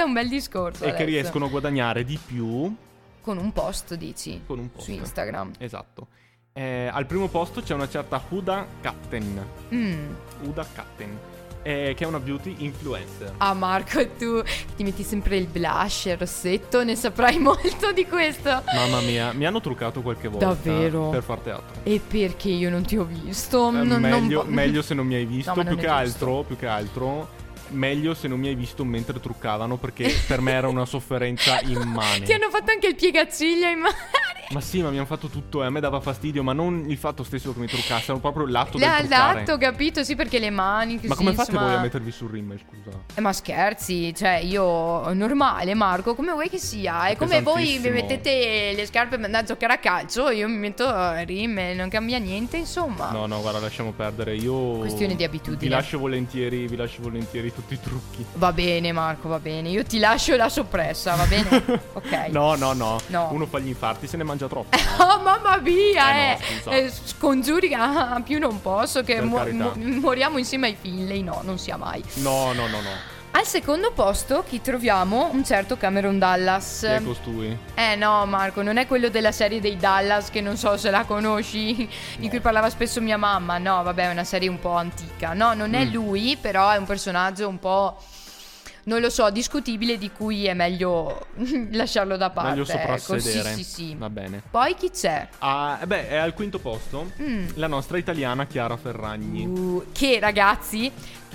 Prospetta un bel discorso. e che adesso. riescono a guadagnare di più Con un post, dici? con un post. Su Instagram. Esatto. Eh, al primo posto c'è una certa Huda Captain. Mm. Huda Captain. eh, che è una beauty influencer. Ah Marco, tu ti metti sempre il blush, il rossetto, ne saprai molto di questo. Mamma mia, mi hanno truccato qualche volta Davvero? per far teatro. E perché io non ti ho visto? Eh, Non- non meglio, po- meglio se non mi hai visto, No, più non che altro, più che altro, meglio se non mi hai visto mentre truccavano perché per me era una sofferenza immane. Ti hanno fatto anche il piegaciglia in mano. Ma sì, ma mi hanno fatto tutto e a me dava fastidio, ma non il fatto stesso che mi truccassero, proprio l'atto del L'ha truccare. l'atto, capito? Sì, perché le mani. Ma così, come fate insomma- voi a mettervi sul rim, scusa? Eh, ma scherzi, cioè io normale Marco, come vuoi che sia? È come voi vi pesantissimo. mettete le scarpe per andare a giocare a calcio, io mi metto eh, rime, non cambia niente, insomma. No, no, guarda, lasciamo perdere. Io Questione di abitudine. Vi lascio volentieri, vi lascio volentieri tutti i trucchi. Va bene Marco, va bene, io ti lascio la soppressa, va bene? ok. No, no, no, No. Uno fa gli infarti, se ne mangia troppo. Oh mamma mia, Eh, eh, no. Eh, scongiuri, ah, più non posso, che mu- mu- moriamo insieme ai figli, no, non sia mai. No, no, no, no. Al secondo posto chi troviamo? Un certo Cameron Dallas. Chi è costui? Eh no Marco, non è quello della serie dei Dallas che non so se la conosci, di cui parlava spesso mia mamma. No, vabbè, è una serie un po' antica. No, non è Mm. lui, però è un personaggio un po'... Non lo so, discutibile di cui è meglio lasciarlo da parte. Meglio ecco. soprassedere. Sì, sì, sì. Va bene. Poi chi c'è? Ah, eh beh, è al quinto posto Mm. la nostra italiana Chiara Ferragni. Uh, che ragazzi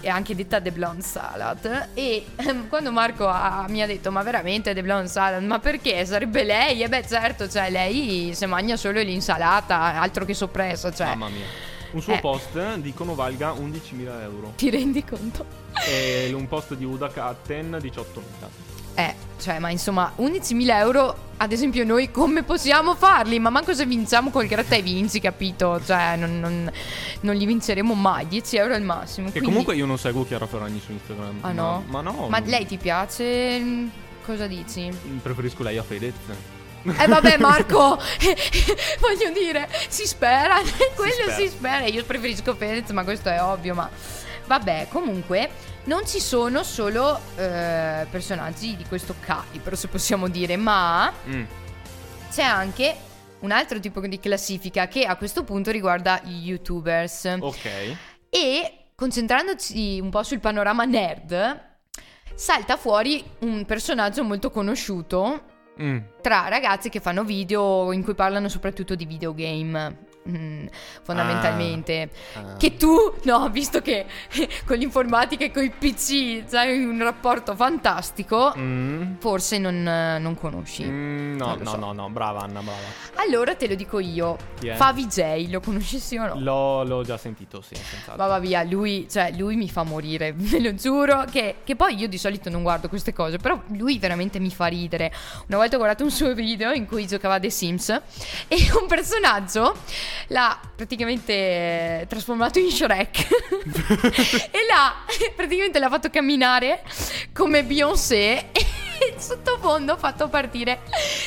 è anche detta The Blonde Salad e ehm, quando Marco ha- mi ha detto ma veramente The Blonde Salad ma perché sarebbe lei e beh certo cioè lei se mangia solo l'insalata altro che soppressa cioè Mamma mia. Un suo Eh. post dicono valga 11.000 euro. ti rendi conto? e un post di Uda Katten 18.000. Eh, cioè, ma insomma, 11.000 euro, ad esempio, noi come possiamo farli? Ma manco se vinciamo col gratta e vinci, capito? Cioè, non, non- non li vinceremo mai. 10 euro al massimo. E quindi- comunque io non seguo Chiara Ferragni su Instagram. Ah no? Ma, ma no. Ma lei ti piace? Cosa dici? Preferisco lei a Fedez. Eh vabbè Marco, voglio dire, si spera, quello spera. si spera. Io preferisco Fedez, ma questo è ovvio, ma vabbè, comunque non ci sono solo eh, personaggi di questo calibro, se possiamo dire, ma Mm. c'è anche un altro tipo di classifica che a questo punto riguarda gli youtubers. Ok. E concentrandoci un po' sul panorama nerd, salta fuori un personaggio molto conosciuto Mm. tra ragazzi che fanno video in cui parlano soprattutto di videogame. Mm, fondamentalmente Ah. che tu no visto che con l'informatica e con i PC hai un rapporto fantastico Mm. forse non, non conosci Mm, no, Non no, so. no, no, brava Anna, brava. allora te lo dico io? Favi J lo conosci sì o no? L'ho, l'ho già sentito, sì, senz'altro. Ma va via, lui, cioè, lui mi fa morire, ve lo giuro. Che, che poi io di solito non guardo queste cose, però lui veramente mi fa ridere. Una volta ho guardato un suo video in cui giocava The Sims e un personaggio l'ha praticamente eh, trasformato in Shrek. E l'ha praticamente l'ha fatto camminare come Beyoncé in sottofondo ho fatto partire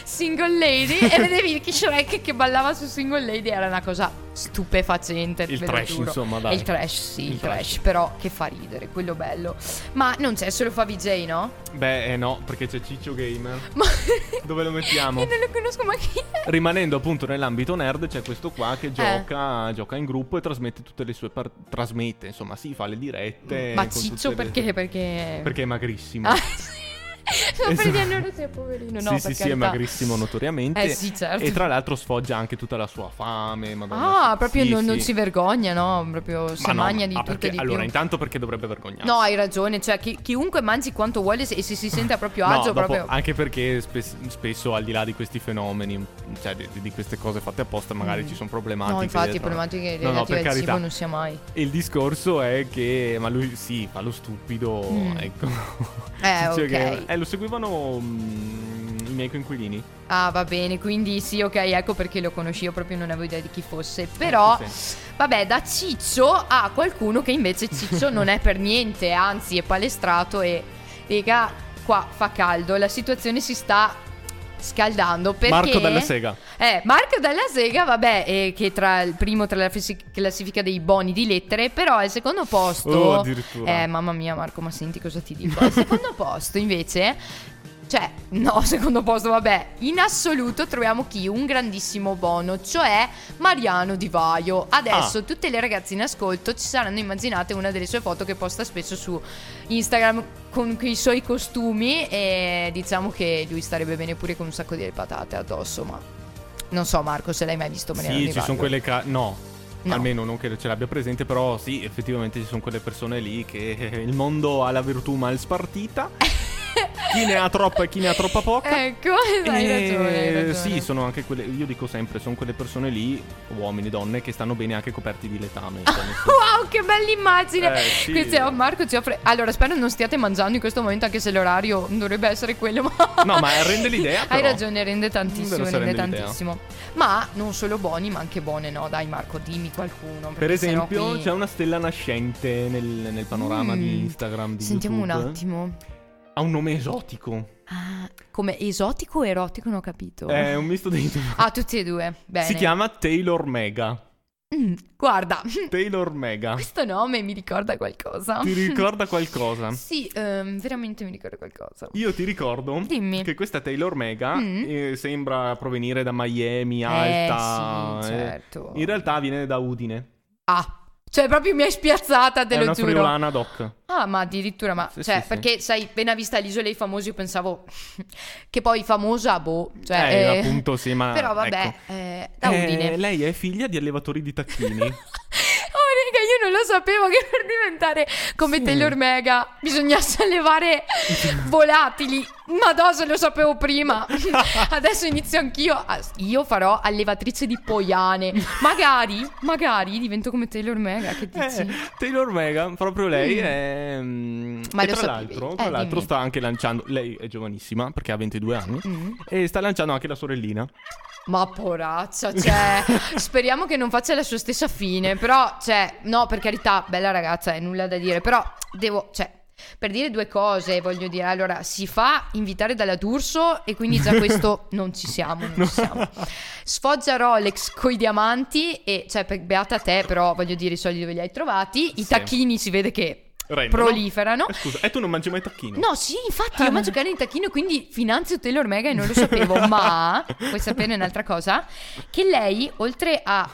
Single Lady e vedevi che Shrek che ballava su Single Lady era una cosa stupefacente. Il trash, giuro. insomma, dai. Il trash, sì, il, Il trash, trash. però che fa ridere, quello bello. Ma non c'è solo Favi J, no? Beh, eh no, perché c'è Ciccio Gamer. Ma Dove lo mettiamo? io non lo conosco, ma chi è? Rimanendo appunto nell'ambito nerd, c'è questo qua che gioca, gioca in gruppo e trasmette tutte le sue par- trasmette, insomma, sì, fa le dirette. Ma Ciccio tutte le- perché? Perché... Perché è magrissimo. Ah, sì. Ma per dire non sia poverino, no, sì, sì, sì, è carità. magrissimo notoriamente. Eh sì, certo. E tra l'altro sfoggia anche tutta la sua fame. Madonna, Ah, proprio sì, non, non sì. si vergogna, no? Proprio si Ma no, magna di ah, tutto perché- di Allora, più. intanto perché dovrebbe vergognarsi? No, hai ragione, cioè chi- chiunque mangi quanto vuole se- e se si sente a proprio No, agio, dopo- proprio... anche perché spes- spesso al di là di questi fenomeni, cioè di, di queste cose fatte apposta, magari ci sono problematiche. Mm. No, infatti, dietro. problematiche No, no, relative per al cibo carità. non sia mai. Il discorso è che, ma lui sì, fa lo stupido, Mm. ecco. Eh, Cioè ok. che- eh, lo seguivano mm, i miei coinquilini. Ah, va bene, quindi sì, ok, ecco perché lo conosci, io proprio non avevo idea di chi fosse. Però, Ecco, sì. vabbè, da Ciccio a qualcuno che invece Ciccio non è per niente, anzi è palestrato e, raga, qua fa caldo, la situazione si sta scaldando perché... Marco della Sega. Eh, Marco della Sega, vabbè, eh, che tra il primo tra la classifica dei boni di lettere, però al secondo posto... Oh, addirittura. Eh, mamma mia Marco, ma senti cosa ti dico. Al secondo posto invece Cioè, no, secondo posto, vabbè. In assoluto troviamo chi? Un grandissimo bono, cioè Mariano Di Vaio. Adesso Ah. tutte le ragazze in ascolto ci saranno immaginate una delle sue foto che posta spesso su Instagram con i suoi costumi e diciamo che lui starebbe bene pure con un sacco di patate addosso, ma non so Marco se l'hai mai visto Mariano Sì, Di ci Vaio. sono quelle ca- no. No. Almeno non che ce l'abbia presente, però sì, effettivamente ci sono quelle persone lì che il mondo ha la virtù mal spartita. chi ne ha troppa e chi ne ha troppa poca. Ecco, hai ragione, hai ragione. Sì, sono anche quelle. Io dico sempre, sono quelle persone lì, uomini, donne, che stanno bene anche coperti di letame. senso- Wow, che bella immagine! Eh, sì. Oh, Marco ci offre. Allora, spero non stiate mangiando in questo momento, anche se l'orario dovrebbe essere quello. Ma... No, ma rende l'idea, Hai però. ragione, rende tantissimo. Rende rende tantissimo. Ma non solo buoni, ma anche buone, no? Dai, Marco, dimmi qualcuno. Per esempio, qui- c'è una stella nascente nel, nel panorama Mm. di Instagram di Sentiamo un YouTube. attimo. Ha un nome esotico. Ah, come esotico o erotico? Non ho capito. È un misto dei due. Ah, tutti e due. Bene. Si chiama Taylor Mega. Mm, guarda, Taylor Mega. questo nome mi ricorda qualcosa. Ti ricorda qualcosa? Sì, ehm, veramente mi ricorda qualcosa. Io ti ricordo Dimmi. che questa Taylor Mega Mm. eh, sembra provenire da Miami, Eh, alta. sì, eh. certo. In realtà viene da Udine. Ah, cioè proprio mi hai spiazzata, te È lo una giuro. friulana doc. Ah, ma addirittura, ma Sì, cioè, sì, sì. perché sai, appena vista l'isola dei famosi, io pensavo che poi famosa, boh, cioè, Eh, eh, appunto, sì, ma. Però vabbè, ecco. eh, da Eh, Udine. lei è figlia di allevatori di tacchini. Raga, io non lo sapevo che per diventare come Sì. Taylor Mega bisognasse allevare volatili. Ma no, se lo sapevo prima. Adesso inizio anch'io. a- Io farò allevatrice di poiane. Magari, magari divento come Taylor Mega. Che dici? Eh, Taylor Mega, proprio lei Mm. è. mm, Ma e lo tra l'altro, Eh, tra l'altro dimmi. sta anche lanciando. Lei è giovanissima perché ha 22 anni. Mm. E sta lanciando anche la sorellina. Ma poraccia, cioè, speriamo che non faccia la sua stessa fine, però, cioè, no, per carità, bella ragazza, è nulla da dire, però devo, cioè, per dire due cose, voglio dire, allora, si fa invitare dalla D'Urso e quindi già questo non ci siamo, non ci siamo. Sfoggia Rolex coi diamanti e, cioè, beata te, però, voglio dire, i soldi dove li hai trovati, i Sì. tacchini si vede che Rendono. proliferano. Eh, scusa, e tu non mangi mai tacchino? No, sì, infatti io mangio carne di tacchino, quindi finanzio Taylor Mega e non lo sapevo, ma vuoi sapere un'altra cosa? Che lei, oltre a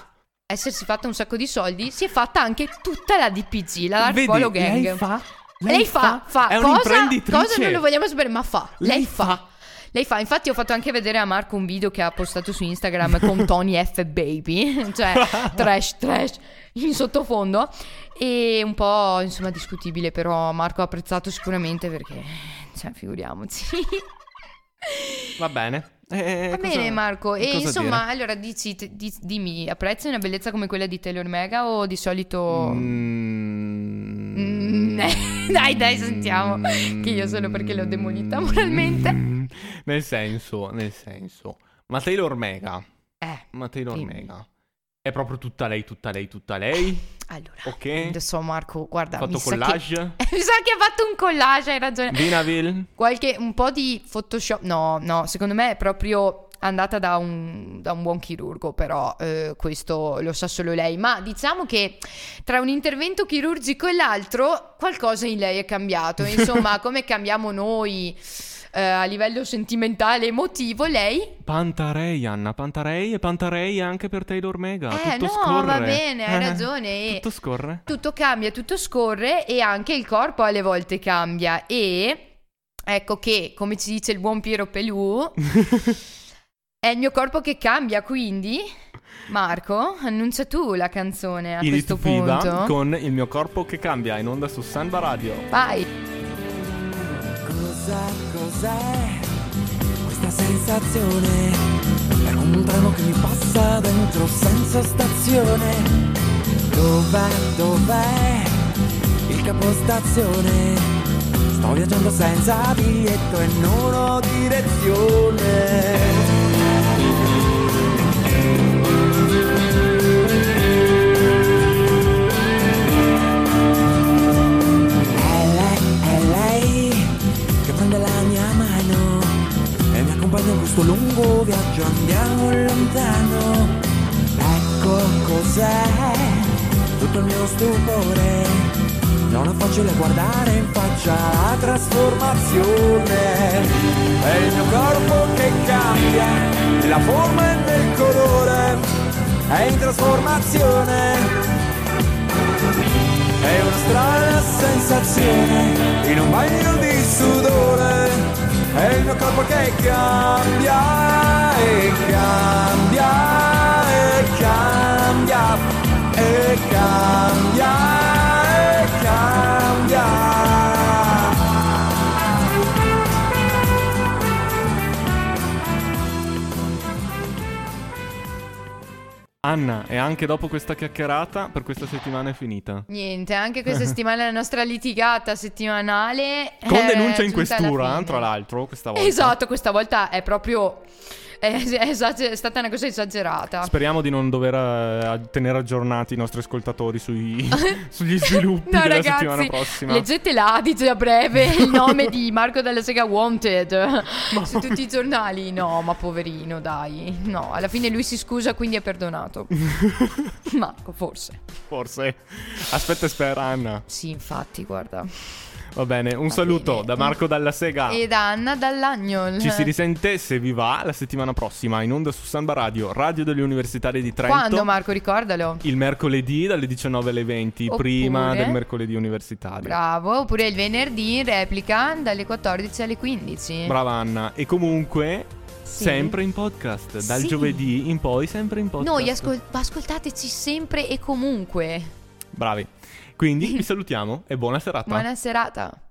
essersi fatta un sacco di soldi, si è fatta anche tutta la DPG, la Polo Gang. lei fa. Lei fa, fa, È cosa, cosa non lo vogliamo sapere, ma fa. Lei, Lei fa. fa. Lei fa, infatti ho fatto anche vedere a Marco un video che ha postato su Instagram con Tony F Baby, cioè trash trash in sottofondo e un po' insomma discutibile, però Marco ha apprezzato sicuramente perché cioè figuriamoci. Va bene. Eh, Va cosa- bene Marco, e insomma, dire? allora dici, di- dimmi, apprezzi una bellezza come quella di Taylor Mega o di solito Mm, Mm, dai, dai, sentiamo. Che io solo perché l'ho demolita moralmente. Mm, Nel senso, nel senso. Ma Taylor Mega. Eh, Ma Taylor Dimmi. Mega. È proprio tutta lei, tutta lei, tutta lei. Allora, Ok. adesso Marco, guarda, Ha fatto mi sa collage. che... mi sa che ha fatto un collage, hai ragione. Vinaville. Qualche, un po' di Photoshop, no, no, secondo me è proprio andata da un, da un buon chirurgo, però eh, questo lo sa solo lei. Ma diciamo che tra un intervento chirurgico e l'altro qualcosa in lei è cambiato. Insomma, come cambiamo noi eh, a livello sentimentale, emotivo, lei Pantarei, Anna. Pantarei e Pantarei anche per Taylor Mega. Eh, tutto no, scorre. va bene, hai Eh, ragione, Tutto scorre. tutto cambia, tutto scorre e anche il corpo alle volte cambia. E ecco che, come ci dice il buon Piero Pelù, è il mio corpo che cambia, quindi... Marco, annuncia tu la canzone a Edith questo Viva punto. con il mio corpo che cambia in onda su Samba Radio. Vai. Cosa, cos'è questa sensazione? È come un treno che mi passa dentro senza stazione. Dov'è, dov'è il capostazione? Sto viaggiando senza biglietto e non ho direzione. In questo lungo viaggio, andiamo lontano. Ecco cos'è tutto il mio stupore, Non è facile guardare in faccia la trasformazione. È il mio corpo che cambia, la forma e del colore. È in trasformazione. È una strana sensazione in un bagno di sudore. È il mio corpo che cambia e cambia e cambia e cambia Anna, e anche dopo questa chiacchierata, per questa settimana è finita. Niente, anche questa settimana è la nostra litigata settimanale. Con è denuncia in questura, tra l'altro, questa volta. Esatto, questa volta è proprio. È, è esager- è stata una cosa esagerata. Speriamo di non dover eh, tenere aggiornati i nostri ascoltatori sui- sugli sviluppi No, della ragazzi, settimana prossima. leggete là, dice a breve il nome di Marco della Sega Wanted su tutti i giornali. No, ma poverino, dai. No, alla fine lui si scusa, quindi è perdonato. Marco, forse. Forse. Aspetta e spera, Anna. Sì, infatti, guarda. Va bene, un Va saluto bene. da Marco Dalla Sega. E da Anna Dall'Agnol. Ci si risente, se vi va, la settimana prossima in onda su Samba Radio, Radio delle Universitarie di Trento. Quando, Marco? Ricordalo. Il mercoledì dalle 19 alle 20, Oppure- prima del mercoledì universitario. Bravo. Oppure il venerdì in replica dalle 14 alle 15. Brava Anna. E comunque, Sì. sempre in podcast. Dal Sì. giovedì in poi, sempre in podcast. Noi ascol- ascoltateci sempre e comunque. Bravi. Quindi vi salutiamo e buona serata. Buona serata.